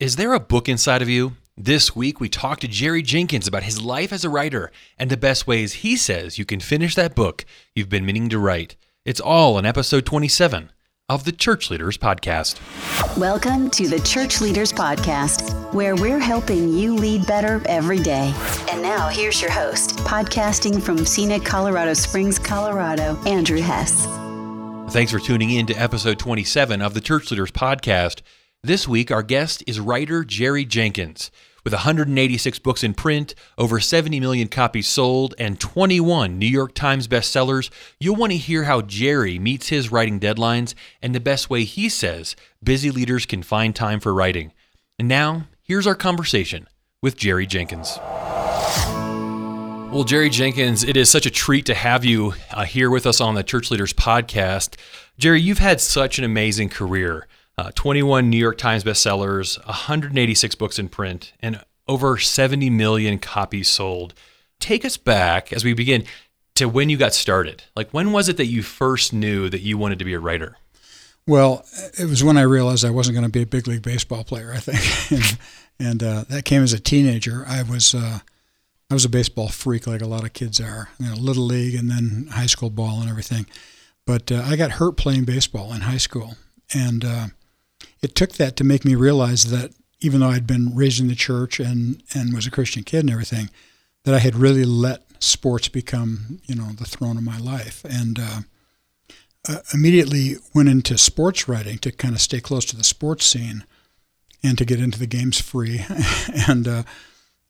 Is there a book inside of you? This week, we talked to Jerry Jenkins about his life as a writer and the best ways he says you can finish that book you've been meaning to write. It's all in episode 27 of the Church Leaders Podcast. Welcome to the Church Leaders Podcast, where we're helping you lead better every day. And now, here's your host, podcasting from scenic Colorado Springs, Colorado, Andrew Hess. Thanks for tuning in to episode 27 of the Church Leaders Podcast. This week, our guest is writer Jerry Jenkins. With 186 books in print, over 70 million copies sold, and 21 New York Times bestsellers, you'll want to hear how Jerry meets his writing deadlines and the best way he says busy leaders can find time for writing. And now, here's our conversation with Jerry Jenkins. Well, Jerry Jenkins, it is such a treat to have you uh, here with us on the Church Leaders Podcast. Jerry, you've had such an amazing career uh, 21 New York Times bestsellers, 186 books in print, and over 70 million copies sold. Take us back as we begin to when you got started. Like, when was it that you first knew that you wanted to be a writer? Well, it was when I realized I wasn't going to be a big league baseball player. I think, and, and uh, that came as a teenager. I was uh, I was a baseball freak, like a lot of kids are. You know, little league and then high school ball and everything. But uh, I got hurt playing baseball in high school, and uh, it took that to make me realize that even though I'd been raised in the church and, and was a Christian kid and everything, that I had really let sports become, you know, the throne of my life. And uh, uh, immediately went into sports writing to kind of stay close to the sports scene and to get into the games free. and uh,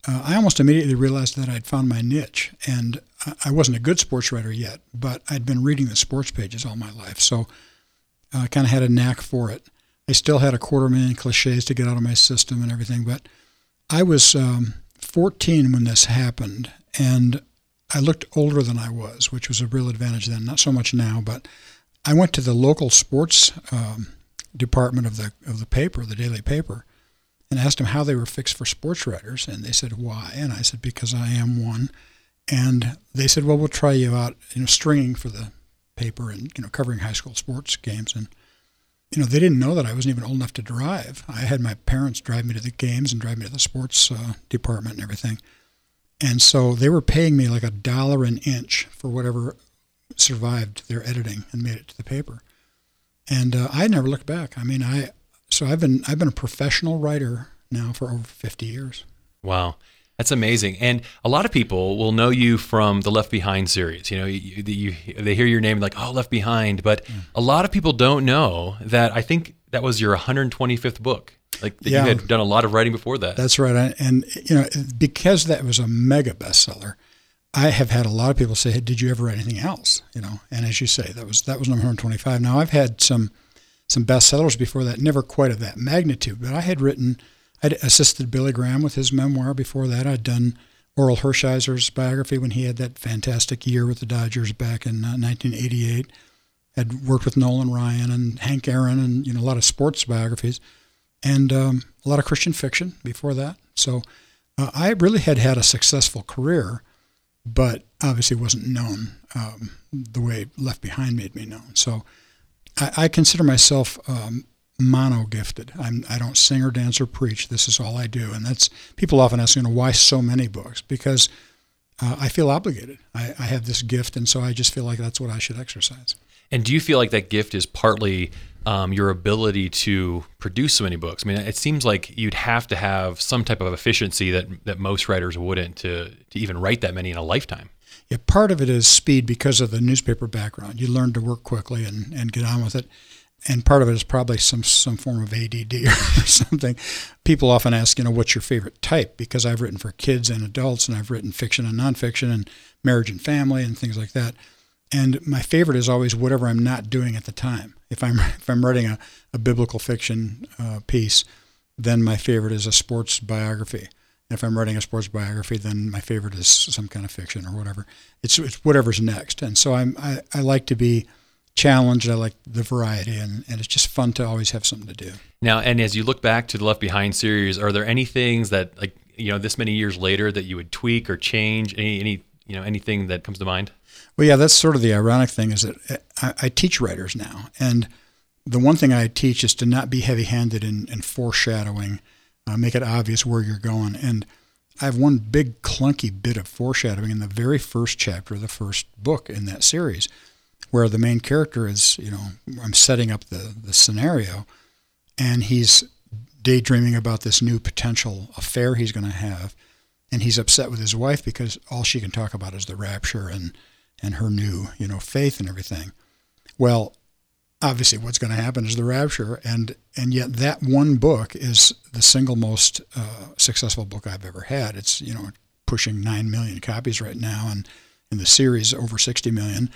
uh, I almost immediately realized that I'd found my niche. And I wasn't a good sports writer yet, but I'd been reading the sports pages all my life. So I kind of had a knack for it. I still had a quarter million cliches to get out of my system and everything. But I was um, 14 when this happened, and I looked older than I was, which was a real advantage then. Not so much now, but I went to the local sports um, department of the of the paper, the daily paper, and asked them how they were fixed for sports writers, and they said why, and I said because I am one, and they said well we'll try you out, you know, stringing for the paper and you know covering high school sports games and you know, they didn't know that I wasn't even old enough to drive. I had my parents drive me to the games and drive me to the sports uh, department and everything. And so they were paying me like a dollar an inch for whatever survived their editing and made it to the paper. And uh, I never looked back. I mean, I so I've been I've been a professional writer now for over 50 years. Wow. That's amazing. And a lot of people will know you from the Left Behind series. You know, you, you, they hear your name like, oh, Left Behind. But mm. a lot of people don't know that I think that was your 125th book. Like yeah, you had done a lot of writing before that. That's right. And, you know, because that was a mega bestseller, I have had a lot of people say, hey, did you ever write anything else? You know, and as you say, that was that was number 125. Now I've had some some bestsellers before that, never quite of that magnitude, but I had written – I'd assisted Billy Graham with his memoir before that. I'd done Orel Hershiser's biography when he had that fantastic year with the Dodgers back in uh, 1988. Had worked with Nolan Ryan and Hank Aaron and you know a lot of sports biographies, and um, a lot of Christian fiction before that. So uh, I really had had a successful career, but obviously wasn't known um, the way Left Behind made me known. So I, I consider myself um, mono gifted. I'm, I don't sing or dance or preach. This is all I do. And that's people often ask, you know, why so many books? Because uh, I feel obligated. I, I have this gift, and so I just feel like that's what I should exercise. And do you feel like that gift is partly um, your ability to produce so many books? I mean, it seems like you'd have to have some type of efficiency that that most writers wouldn't to to even write that many in a lifetime. Yeah, part of it is speed because of the newspaper background. You learn to work quickly and, and get on with it and part of it is probably some some form of ADD or something. People often ask, you know, what's your favorite type? Because I've written for kids and adults, and I've written fiction and nonfiction, and marriage and family, and things like that. And my favorite is always whatever I'm not doing at the time. If I'm if I'm writing a, a biblical fiction uh, piece, then my favorite is a sports biography. If I'm writing a sports biography, then my favorite is some kind of fiction or whatever. It's, it's whatever's next. And so I'm I, I like to be challenged. I like the variety, and, and it's just fun to always have something to do. Now, and as you look back to the Left Behind series, are there any things that, like, you know, this many years later, that you would tweak or change? Any, any you know, anything that comes to mind? Well, yeah, that's sort of the ironic thing is that I, I teach writers now, and the one thing I teach is to not be heavy-handed in, in foreshadowing uh, make it obvious where you're going. And I have one big clunky bit of foreshadowing in the very first chapter of the first book in that series, where the main character is, you know, I'm setting up the, the scenario, and he's daydreaming about this new potential affair he's going to have, and he's upset with his wife because all she can talk about is the rapture and and her new, you know, faith and everything. Well, obviously what's going to happen is the rapture and and yet that one book is the single most uh, successful book I've ever had it's you know pushing 9 million copies right now and in the series over 60 million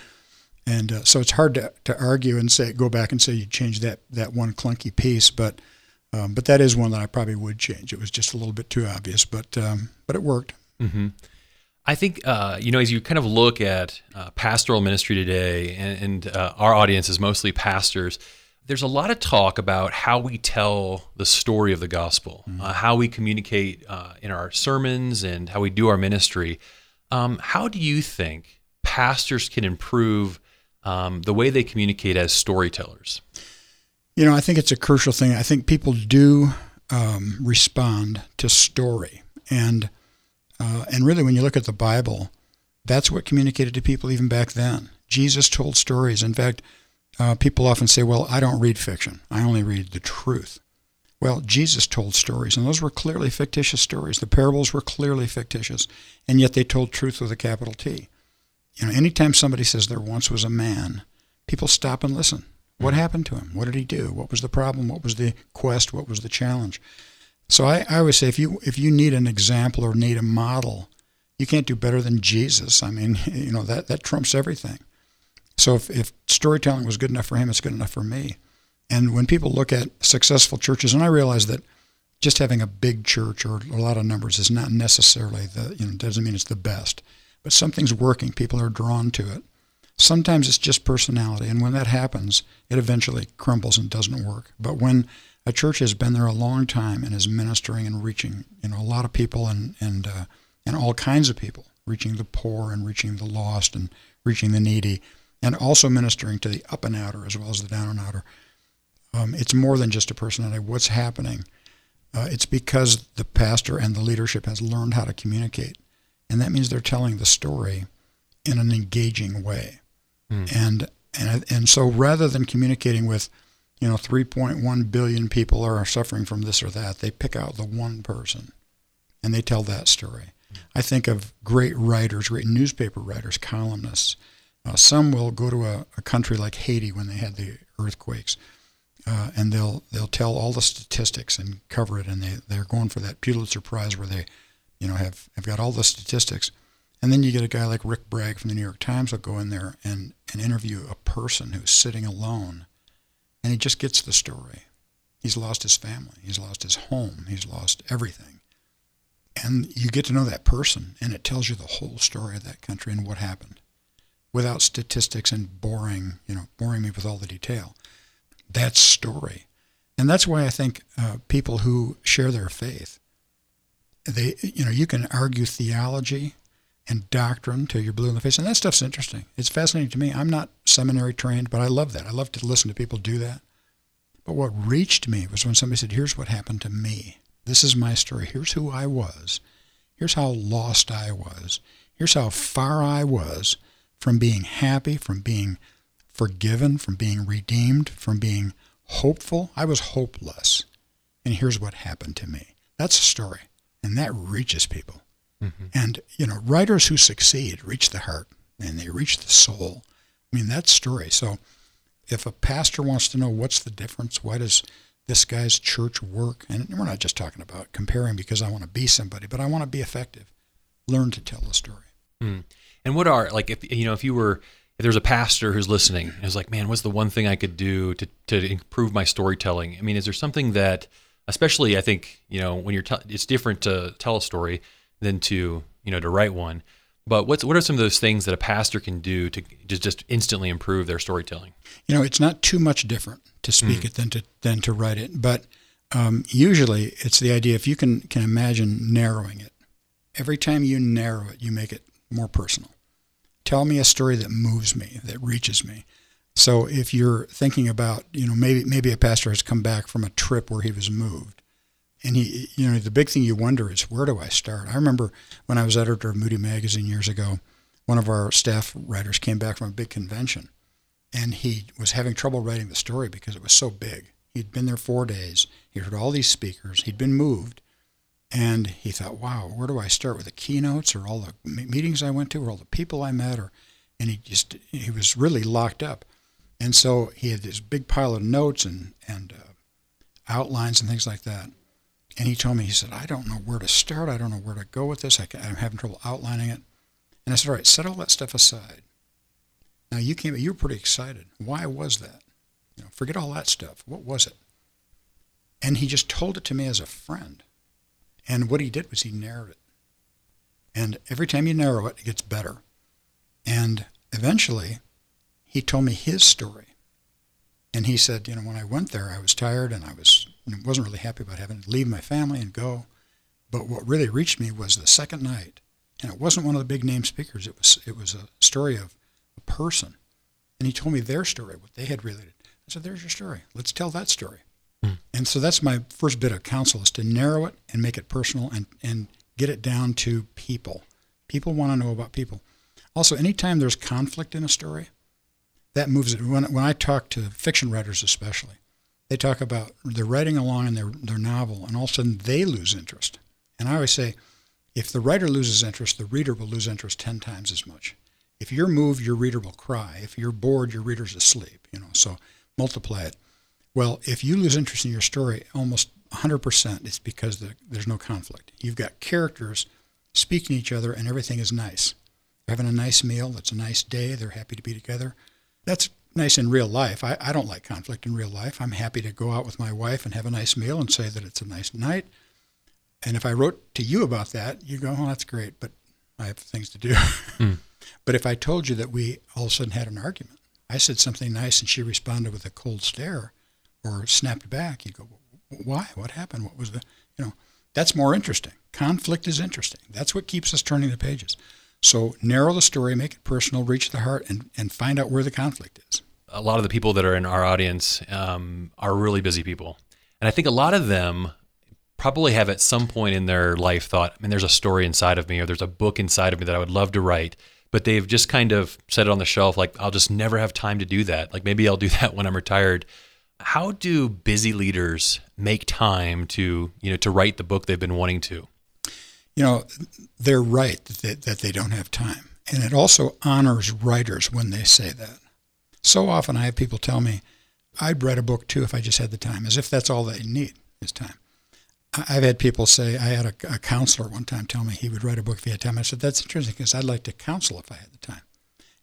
and uh, so it's hard to, to argue and say go back and say you change that that one clunky piece but um, but that is one that I probably would change it was just a little bit too obvious but um, but it worked mm-hmm. I think uh, you know as you kind of look at uh, pastoral ministry today, and, and uh, our audience is mostly pastors. There's a lot of talk about how we tell the story of the gospel, mm-hmm. how we communicate uh, in our sermons, and how we do our ministry. Um, how do you think pastors can improve um, the way they communicate as storytellers? You know, I think it's a crucial thing. I think people do um, respond to story, and uh, and really, when you look at the Bible, that's what communicated to people even back then. Jesus told stories. In fact, uh, people often say, well, I don't read fiction, I only read the truth. Well, Jesus told stories, and those were clearly fictitious stories. The parables were clearly fictitious, and yet they told truth with a capital T. You know, anytime somebody says there once was a man, people stop and listen. What happened to him? What did he do? What was the problem? What was the quest? What was the challenge? So I, I always say if you if you need an example or need a model, you can't do better than Jesus. I mean, you know that that trumps everything. So if, if storytelling was good enough for him, it's good enough for me. And when people look at successful churches, and I realize that just having a big church or a lot of numbers is not necessarily the you know doesn't mean it's the best, but something's working. People are drawn to it. Sometimes it's just personality, and when that happens, it eventually crumbles and doesn't work. But when a church has been there a long time and is ministering and reaching you know a lot of people and and uh, and all kinds of people, reaching the poor and reaching the lost and reaching the needy, and also ministering to the up and outer as well as the down and outer. Um, it's more than just a personality. What's happening? Uh, it's because the pastor and the leadership has learned how to communicate, and that means they're telling the story in an engaging way. Mm. And and and so rather than communicating with you know, 3.1 billion people are suffering from this or that. They pick out the one person and they tell that story. I think of great writers, great newspaper writers, columnists. Uh, some will go to a, a, country like Haiti when they had the earthquakes, uh, and they'll they'll tell all the statistics and cover it, and they they're going for that Pulitzer Prize where they, you know, have have got all the statistics, and then you get a guy like Rick Bragg from the New York Times will go in there and and interview a person who's sitting alone and he just gets the story. He's lost his family, he's lost his home, he's lost everything. And you get to know that person, and it tells you the whole story of that country and what happened without statistics and boring, you know, boring me with all the detail. That's story. And that's why I think uh, people who share their faith, they, you know, you can argue theology and doctrine till you're blue in the face. And that stuff's interesting. It's fascinating to me. I'm not seminary trained, but I love that. I love to listen to people do that. But what reached me was when somebody said, Here's what happened to me. This is my story. Here's who I was. Here's how lost I was. Here's how far I was from being happy, from being forgiven, from being redeemed, from being hopeful. I was hopeless. And here's what happened to me. That's a story. And that reaches people. Mm-hmm. And, you know, writers who succeed reach the heart and they reach the soul. I mean, that story. So if a pastor wants to know what's the difference, why does this guy's church work? And we're not just talking about comparing because I want to be somebody, but I want to be effective. Learn to tell the story. Mm. And what are, like, if, you know, if you were, if there's a pastor who's listening and is like, man, what's the one thing I could do to, to improve my storytelling? I mean, is there something that, especially I think, you know, when you're, t- it's different to tell a story than to you know to write one. But what's what are some of those things that a pastor can do to just just instantly improve their storytelling? You know, it's not too much different to speak mm. it than to than to write it. But um, usually, it's the idea if you can can imagine narrowing it. Every time you narrow it, you make it more personal. Tell me a story that moves me, that reaches me. So if you're thinking about, you know, maybe maybe a pastor has come back from a trip where he was moved, And he, you know, the big thing you wonder is where do I start? I remember when I was editor of Moody Magazine years ago, one of our staff writers came back from a big convention, and he was having trouble writing the story because it was so big. He'd been there four days. He heard all these speakers. He'd been moved, and he thought, "Wow, where do I start with the keynotes or all the meetings I went to or all the people I met?" Or, and he just he was really locked up, and so he had this big pile of notes and and uh, outlines and things like that. And he told me, he said, "I don't know where to start. I don't know where to go with this. I am having trouble outlining it." And I said, "All right, set all that stuff aside. Now you came, you were pretty excited. Why was that? You know, forget all that stuff. What was it?" And he just told it to me as a friend. And what he did was he narrowed it. And every time you narrow it, it gets better. And eventually, he told me his story. And he said, you know, when I went there, I was tired and I was wasn't really happy about having to leave my family and go. But what really reached me was the second night, and it wasn't one of the big name speakers. It was it was a story of a person, and he told me their story, what they had related. I said, "There's your story. Let's tell that story." Mm. And so that's my first bit of counsel is to narrow it and make it personal and, and get it down to people. People want to know about people. Also, anytime there's conflict in a story, that moves it. When, when I talk to fiction writers, especially, they talk about they're writing along in their, their novel, and all of a sudden they lose interest. And I always say, if the writer loses interest, the reader will lose interest 10 times as much. If you're moved, your reader will cry. If you're bored, your reader's asleep. You know, so multiply it. Well, if you lose interest in your story, almost 100% it's because the, there's no conflict. You've got characters speaking to each other and everything is nice. They're having a nice meal. It's a nice day. They're happy to be together. That's nice in real life. I, I don't like conflict in real life. I'm happy to go out with my wife and have a nice meal and say that it's a nice night. And if I wrote to you about that, you go, oh, that's great, but I have things to do. Mm. but if I told you that we all of a sudden had an argument, I said something nice and she responded with a cold stare, or snapped back, you go, why? What happened? What was the, you know, that's more interesting. Conflict is interesting. That's what keeps us turning the pages. So narrow the story, make it personal, reach the heart, and, and find out where the conflict is. A lot of the people that are in our audience um, are really busy people. And I think a lot of them probably have at some point in their life thought, I mean, there's a story inside of me or there's a book inside of me that I would love to write. But they've just kind of set it on the shelf, like, I'll just never have time to do that. Like, maybe I'll do that when I'm retired how do busy leaders make time to you know to write the book they've been wanting to you know they're right that they, that they don't have time. And it also honors writers when they say that. So often i have people tell me i'd write a book too if i just had the time as if that's all they need is time. I've had people say i had a, a counselor one time tell me he would write a book if he had time. I said that's interesting because i'd like to counsel if i had the time.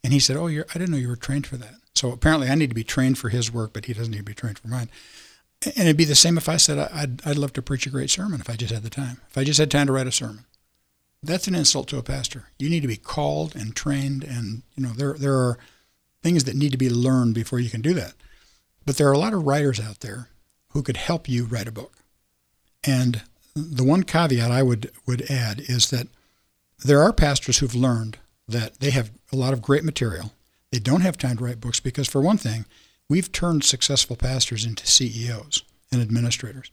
And he said oh i didn't know you were trained for that. So apparently I need to be trained for his work, but he doesn't need to be trained for mine. And it'd be the same if I said I'd, I'd love to preach a great sermon if I just had the time. If I just had time to write a sermon. That's an insult to a pastor. You need to be called and trained and you know there there are things that need to be learned before you can do that. But there are a lot of writers out there who could help you write a book. And the one caveat I would would add is that there are pastors who've learned that they have a lot of great material they don't have time to write books because, for one thing, we've turned successful pastors into CEOs and administrators.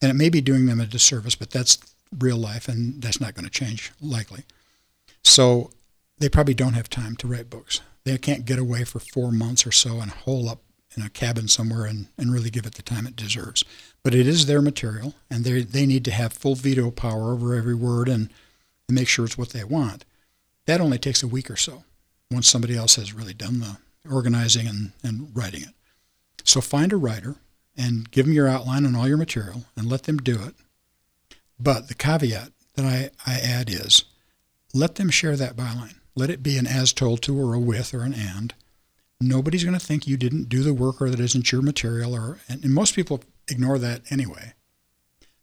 And it may be doing them a disservice, but that's real life and that's not going to change likely. So they probably don't have time to write books. They can't get away for four months or so and hole up in a cabin somewhere and, and really give it the time it deserves. But it is their material, and they they need to have full veto power over every word and, and make sure it's what they want. That only takes a week or so once somebody else has really done the organizing and, and writing it. So find a writer and give them your outline and all your material and let them do it. But the caveat that I, I add is let them share that byline. Let it be an as told to or a with or an and. Nobody's going to think you didn't do the work or that isn't your material or and, and most people ignore that anyway.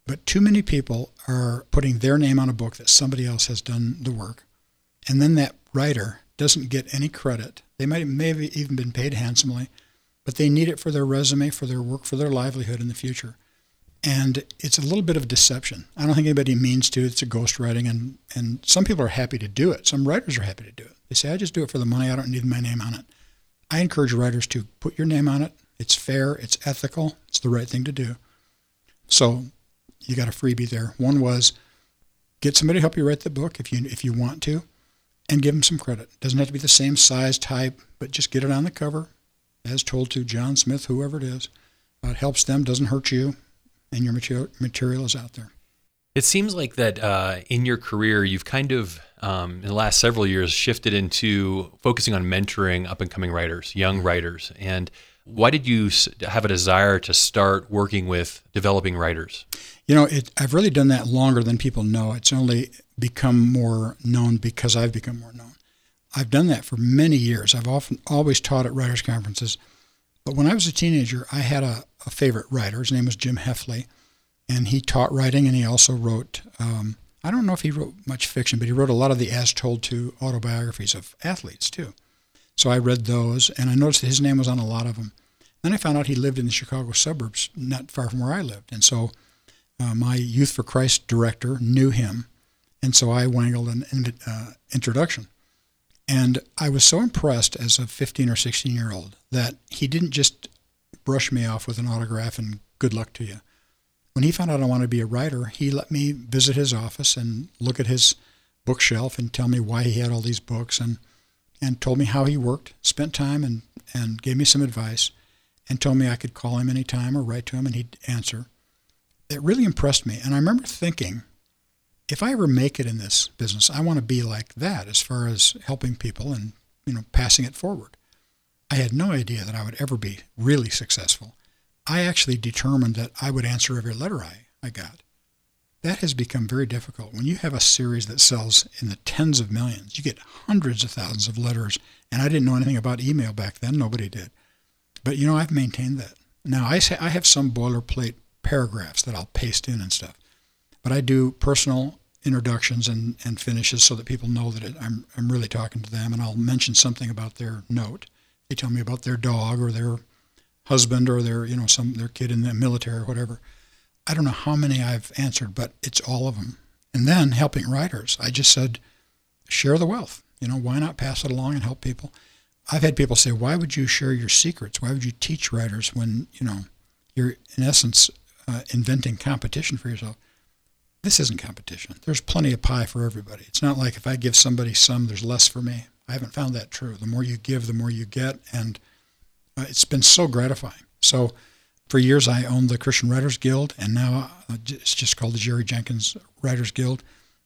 But too many people are putting their name on a book that somebody else has done the work. And then that writer doesn't get any credit. They might may have even been paid handsomely, but they need it for their resume, for their work, for their livelihood in the future. And it's a little bit of deception. I don't think anybody means to. It's a ghostwriting, and, and some people are happy to do it. Some writers are happy to do it. They say, I just do it for the money. I don't need my name on it. I encourage writers to put your name on it. It's fair, it's ethical, it's the right thing to do. So you got a freebie there. One was get somebody to help you write the book if you if you want to, and give them some credit. Doesn't have to be the same size, type, but just get it on the cover, as told to John Smith, whoever it is. Uh, it helps them, doesn't hurt you, and your material material is out there. It seems like that uh, in your career, you've kind of, um, in the last several years, shifted into focusing on mentoring up and coming writers, young writers. And why did you have a desire to start working with developing writers? You know, it, I've really done that longer than people know. It's only become more known because I've become more known. I've done that for many years. I've often always taught at writers' conferences. But when I was a teenager, I had a, a favorite writer. His name was Jim Hefley and he taught writing, and he also wrote. Um, I don't know if he wrote much fiction, but he wrote a lot of the as told to autobiographies of athletes too. So I read those, and I noticed that his name was on a lot of them. Then I found out he lived in the Chicago suburbs, not far from where I lived, and so uh, my Youth for Christ director knew him, and so I wangled an uh, introduction. And I was so impressed as a 15 or 16 year old that he didn't just brush me off with an autograph and good luck to you when he found out I wanted to be a writer, he let me visit his office and look at his bookshelf and tell me why he had all these books and and told me how he worked, spent time and, and gave me some advice and told me I could call him anytime or write to him and he'd answer. It really impressed me. And I remember thinking, if I ever make it in this business, I want to be like that as far as helping people and you know passing it forward. I had no idea that I would ever be really successful. I actually determined that I would answer every letter I, I got. That has become very difficult. When you have a series that sells in the tens of millions, you get hundreds of thousands of letters. And I didn't know anything about email back then. Nobody did. But, you know, I've maintained that. Now, I, say, I have some boilerplate paragraphs that I'll paste in and stuff. But I do personal introductions and, and finishes so that people know that it, I'm, I'm really talking to them. And I'll mention something about their note. They tell me about their dog or their husband or their you know some their kid in the military or whatever. I don't know how many I've answered, but it's all of them. And then helping writers, I just said, share the wealth. You know, why not pass it along and help people? I've had people say, why would you share your secrets? Why would you teach writers when you know you're in essence uh, inventing competition for yourself? This isn't competition. There's plenty of pie for everybody. It's not like if I give somebody some, there's less for me. I haven't found that true. The more you give, the more you get, and uh, it's been so gratifying. So for years, I owned the Christian Writers Guild, and now uh, it's just called the Jerry Jenkins Writers Guild,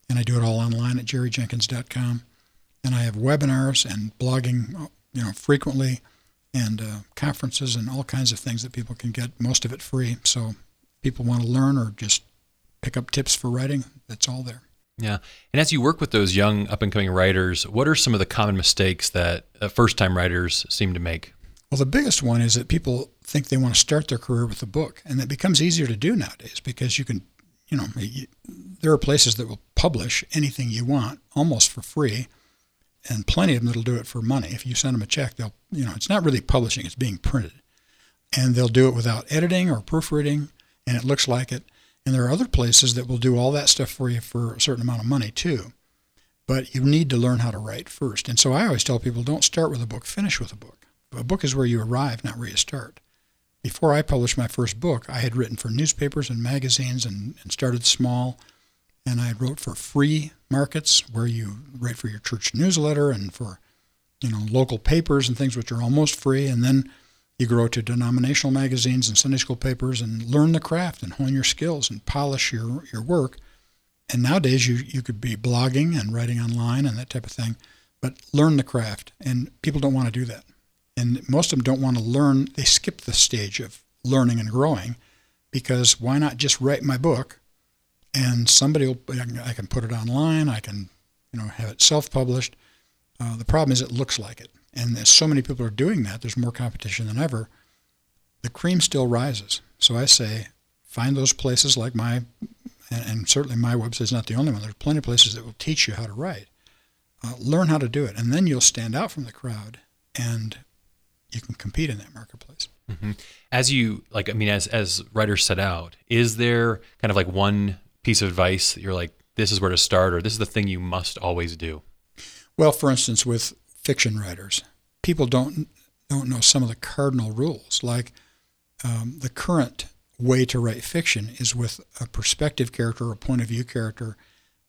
and I do it all online at jerryjenkins.com. And I have webinars and blogging, uh, you know, frequently, and uh, conferences and all kinds of things that people can get. Most of it free. So people want to learn or just pick up tips for writing. That's all there. Yeah. And as you work with those young up and coming writers, what are some of the common mistakes that uh, first time writers seem to make? Well, the biggest one is that people think they want to start their career with a book, and that becomes easier to do nowadays because you can, you know, you, there are places that will publish anything you want almost for free, and plenty of them that'll do it for money. If you send them a check, they'll, you know, it's not really publishing; it's being printed, and they'll do it without editing or proofreading, and it looks like it. And there are other places that will do all that stuff for you for a certain amount of money too. But you need to learn how to write first. And so I always tell people don't start with a book, finish with a book a book is where you arrive, not where you start. Before I published my first book, I had written for newspapers and magazines and, and started small. And I wrote for free markets where you write for your church newsletter and for you know local papers and things which are almost free. And then you grow to denominational magazines and Sunday school papers and learn the craft and hone your skills and polish your, your work. And nowadays you, you could be blogging and writing online and that type of thing, but learn the craft. And people don't want to do that and most of them don't want to learn. They skip the stage of learning and growing because why not just write my book and somebody will, I can put it online. I can, you know, have it self-published. Uh, the problem is it looks like it, and as so many people are doing that, there's more competition than ever. The cream still rises. So I say, find those places like my, and, and certainly my website is not the only one. There's plenty of places that will teach you how to write. Uh, learn how to do it, and then you'll stand out from the crowd and you can compete in that marketplace. Mm-hmm. As you like, I mean, as as writers set out, is there kind of like one piece of advice that you're like, this is where to start, or this is the thing you must always do? Well, for instance, with fiction writers, people don't don't know some of the cardinal rules, like um, the current way to write fiction is with a perspective character or a point of view character,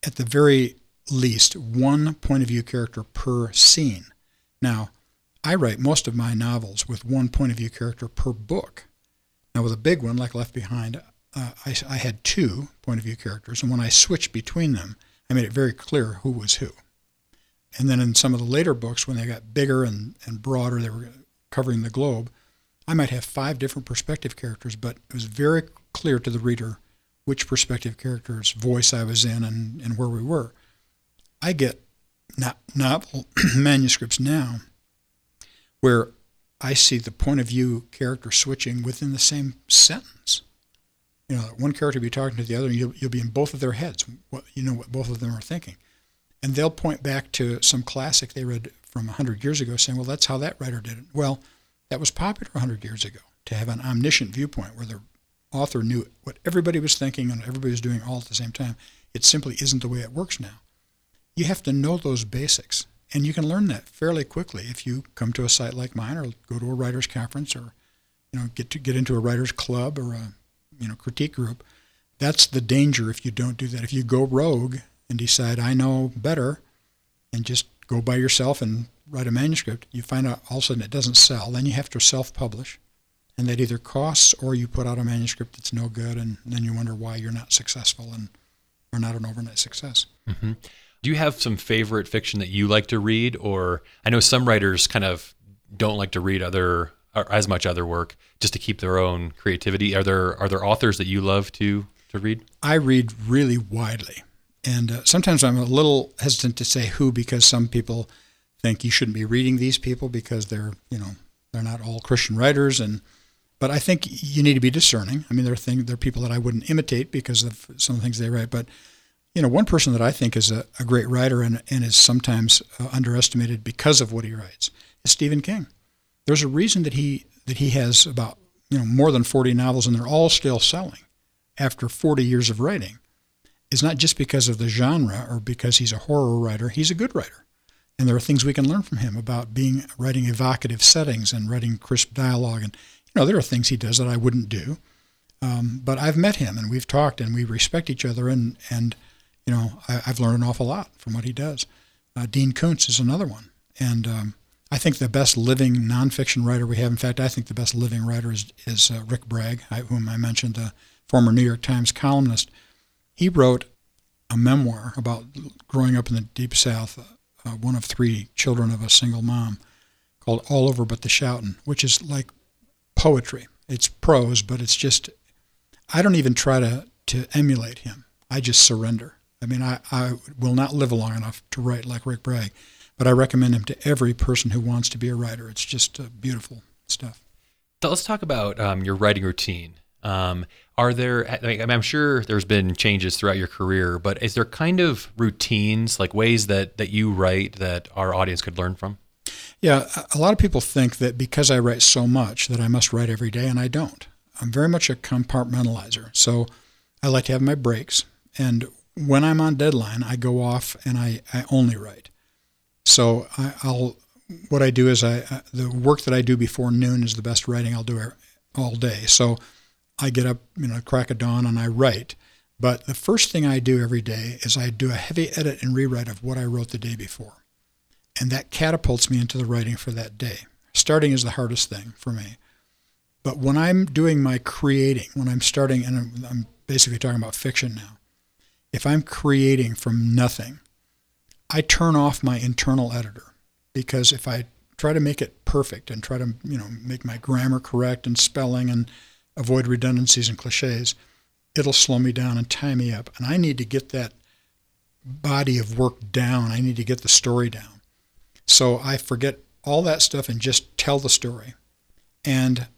at the very least, one point of view character per scene. Now, I write most of my novels with one point of view character per book. Now, with a big one like Left Behind, uh, I, I had two point of view characters, and when I switched between them, I made it very clear who was who. And then in some of the later books, when they got bigger and, and broader, they were covering the globe, I might have five different perspective characters, but it was very clear to the reader which perspective character's voice I was in and, and where we were. I get novel manuscripts now where I see the point of view character switching within the same sentence. You know, one character will be talking to the other, and you'll, you'll be in both of their heads. What, you know what both of them are thinking. And they'll point back to some classic they read from 100 years ago saying, well, that's how that writer did it. Well, that was popular 100 years ago to have an omniscient viewpoint where the author knew what everybody was thinking and everybody was doing all at the same time. It simply isn't the way it works now. You have to know those basics, and you can learn that fairly quickly if you come to a site like mine or go to a writers conference or you know get to get into a writers club or a you know critique group. That's the danger if you don't do that. If you go rogue and decide I know better and just go by yourself and write a manuscript, you find out all of a sudden it doesn't sell. Then you have to self-publish, and that either costs or you put out a manuscript that's no good, and then you wonder why you're not successful and are not an overnight success. Mm-hmm. Do you have some favorite fiction that you like to read, or I know some writers kind of don't like to read other or as much other work just to keep their own creativity. Are there are there authors that you love to to read? I read really widely, and uh, sometimes I'm a little hesitant to say who because some people think you shouldn't be reading these people because they're you know they're not all Christian writers and but I think you need to be discerning. I mean, there are things, there are people that I wouldn't imitate because of some of the things they write. But you know, one person that I think is a, a great writer and, and is sometimes uh, underestimated because of what he writes is Stephen King. There's a reason that he that he has about you know more than 40 novels and they're all still selling after 40 years of writing. Is not just because of the genre or because he's a horror writer. He's a good writer and there are things we can learn from him about being writing evocative settings and writing crisp dialogue. And you know, there are things he does that I wouldn't do. Um, but I've met him and we've talked and we respect each other and and you know I, have learned an awful lot from what he does. Uh, Dean Koontz is another one, and um, I think the best living nonfiction writer we have. In fact, I think the best living writer is is uh, Rick Bragg, I, whom I mentioned, the former New York Times columnist. He wrote a memoir about growing up in the Deep South uh, one of three children of a single mom, called All Over But the Shoutin', which is like poetry. It's prose, but it's just, I don't even try to, to emulate him. I just surrender. I mean, I, I will not live long enough to write like Rick Bragg, but I recommend him to every person who wants to be a writer. It's just uh, beautiful stuff. So let's talk about um, your writing routine. Um, are there? I mean, I'm sure there's been changes throughout your career, but is there kind of routines, like ways that that you write that our audience could learn from? Yeah, a lot of people think that because I write so much that I must write every day, and I don't. I'm very much a compartmentalizer. So I like to have my breaks, and when I'm on deadline, I go off and I, I only write. So I, will what I do is I the work that I do before noon is the best writing I'll do all day. So I get up, you know, crack of dawn and I write. But the first thing I do every day is I do a heavy edit and rewrite of what I wrote the day before. And that catapults me into the writing for that day. Starting is the hardest thing for me. But when I'm doing my creating, when I'm starting, and I'm, I'm basically talking about fiction now, if I'm creating from nothing, I turn off my internal editor because if I try to make it perfect and try to, you know, make my grammar correct and spelling and avoid redundancies and cliches, it'll slow me down and tie me up. And I need to get that body of work down. I need to get the story down. So I forget all that stuff and just tell the story. And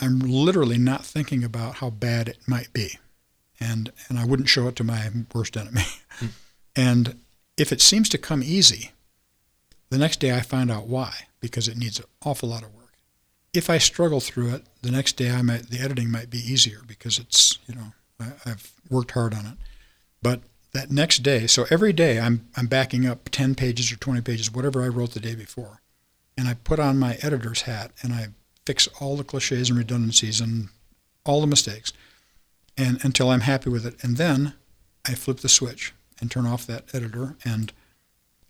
I'm literally not thinking about how bad it might be. And and I wouldn't show it to my worst enemy. And if it seems to come easy, the next day I find out why, because it needs an awful lot of work if I struggle through it, the next day I might the editing might be easier because it's you know I, have worked hard on it. But that next day, so every day I'm I'm backing up ten pages or twenty pages, whatever I wrote the day before, and I put on my editor's hat and I fix all the cliches and redundancies and all the mistakes, and until I'm happy with it, and then I flip the switch and turn off that editor and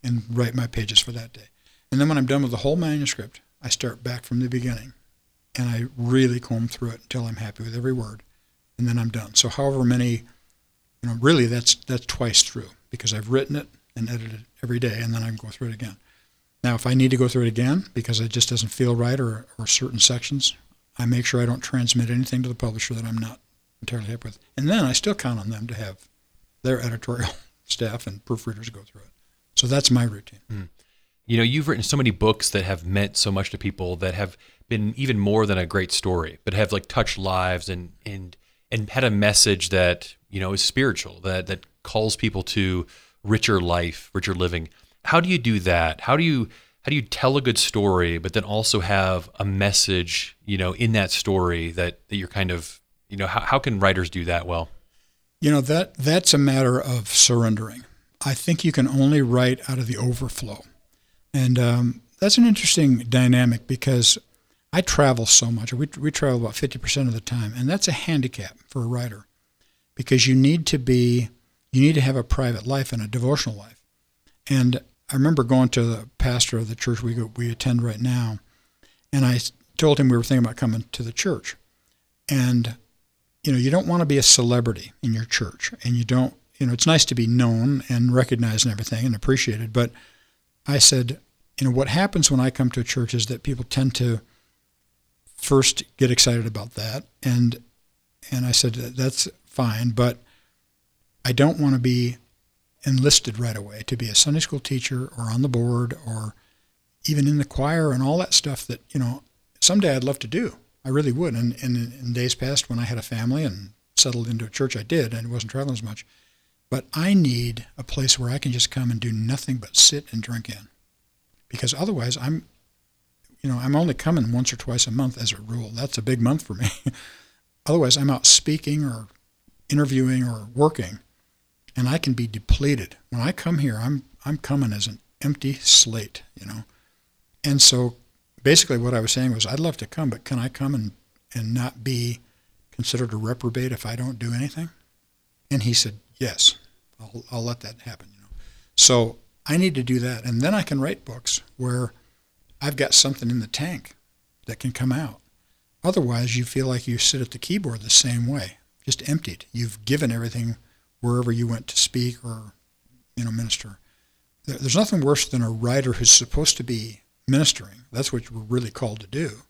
and write my pages for that day. And then when I'm done with the whole manuscript, I start back from the beginning, and I really comb through it until I'm happy with every word, and then I'm done. So however many, you know, really that's that's twice through because I've written it and edited it every day, and then I go through it again. Now, if I need to go through it again because it just doesn't feel right or, or certain sections, I make sure I don't transmit anything to the publisher that I'm not entirely happy with. And then I still count on them to have their editorial staff and proofreaders go through it. So that's my routine. Mm. You know, you've written so many books that have meant so much to people that have been even more than a great story, but have like touched lives and and and had a message that you know is spiritual that that calls people to richer life, richer living. How do you do that? How do you how do you tell a good story, but then also have a message, you know, in that story that, that you're kind of, you know, how, how can writers do that well? You know, that that's a matter of surrendering. I think you can only write out of the overflow. And um, that's an interesting dynamic because I travel so much. We, we travel about 50% of the time. And that's a handicap for a writer because you need to be, you need to have a private life and a devotional life. And I remember going to the pastor of the church we we attend right now, and I told him we were thinking about coming to the church, and you know you don't want to be a celebrity in your church, and you don't you know it's nice to be known and recognized and everything and appreciated, but I said you know what happens when I come to a church is that people tend to first get excited about that and and I said that's fine, but I don't want to be enlisted right away to be a Sunday school teacher or on the board or even in the choir and all that stuff that, you know, someday I'd love to do. I really would. And, and in days past when I had a family and settled into a church, I did and wasn't traveling as much. But I need a place where I can just come and do nothing but sit and drink in. Because otherwise I'm you know, I'm only coming once or twice a month as a rule. That's a big month for me. otherwise I'm out speaking or interviewing or working and I can be depleted. When I come here, I'm I'm coming as an empty slate, you know. And so basically what I was saying was I'd love to come, but can I come and, and not be considered a reprobate if I don't do anything? And he said, Yes, I'll I'll let that happen, you know. So I need to do that. And then I can write books where I've got something in the tank that can come out. Otherwise you feel like you sit at the keyboard the same way, just emptied. You've given everything wherever you went to speak or you know minister. There's nothing worse than a writer who's supposed to be ministering. That's what we're really called to do.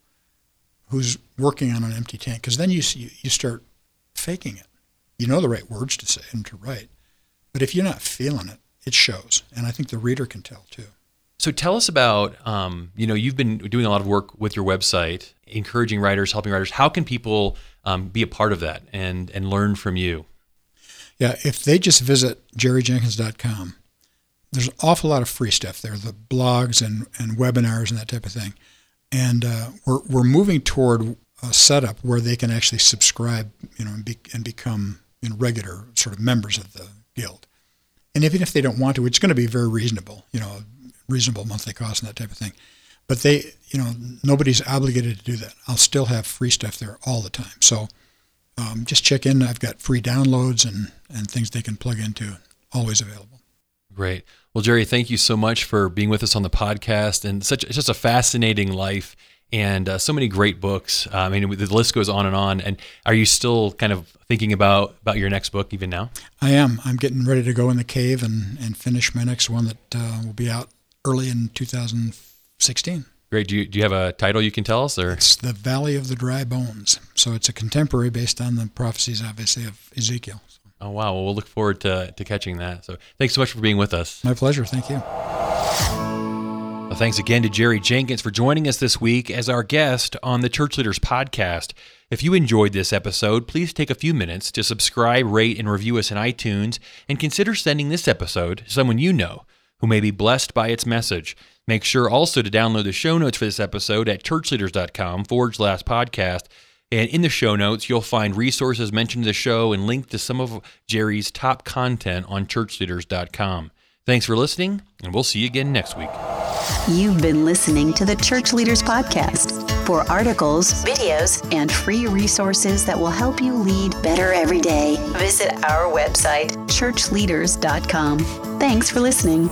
Who's working on an empty tank? Because then you, you you start faking it. You know the right words to say and to write, but if you're not feeling it, it shows, and I think the reader can tell too. So tell us about, um, you know, you've been doing a lot of work with your website, encouraging writers, helping writers. How can people um, be a part of that and and learn from you? Yeah, if they just visit jerryjenkins.com, there's an awful lot of free stuff there, the blogs and, and webinars and that type of thing. And uh, we're, we're moving toward a setup where they can actually subscribe, you know, and, be, and become you know, regular sort of members of the guild. And even if they don't want to, it's going to be very reasonable, you know, reasonable monthly cost and that type of thing. But they, you know, nobody's obligated to do that. I'll still have free stuff there all the time. So um, just check in. I've got free downloads and, and things they can plug into, always available. Great. Well, Jerry, thank you so much for being with us on the podcast and such it's just a fascinating life and uh, so many great books. Uh, I mean, the list goes on and on. And are you still kind of thinking about about your next book even now? I am. I'm getting ready to go in the cave and, and finish my next one that uh, will be out early in 2016. Great. Do you, do you have a title you can tell us? Or it's the Valley of the Dry Bones. So it's a contemporary based on the prophecies, obviously, of Ezekiel. Oh wow! Well, we'll look forward to to catching that. So thanks so much for being with us. My pleasure. Thank you. Well, thanks again to Jerry Jenkins for joining us this week as our guest on the Church Leaders Podcast. If you enjoyed this episode, please take a few minutes to subscribe, rate, and review us in iTunes, and consider sending this episode to someone you know who may be blessed by its message. Make sure also to download the show notes for this episode at churchleaders.com forward slash podcast. And in the show notes, you'll find resources mentioned in the show and link to some of Jerry's top content on churchleaders.com. Thanks for listening, and we'll see you again next week. You've been listening to the Church Leaders Podcast For articles, videos, and free resources that will help you lead better every day, visit our website, churchleaders.com. Thanks for listening.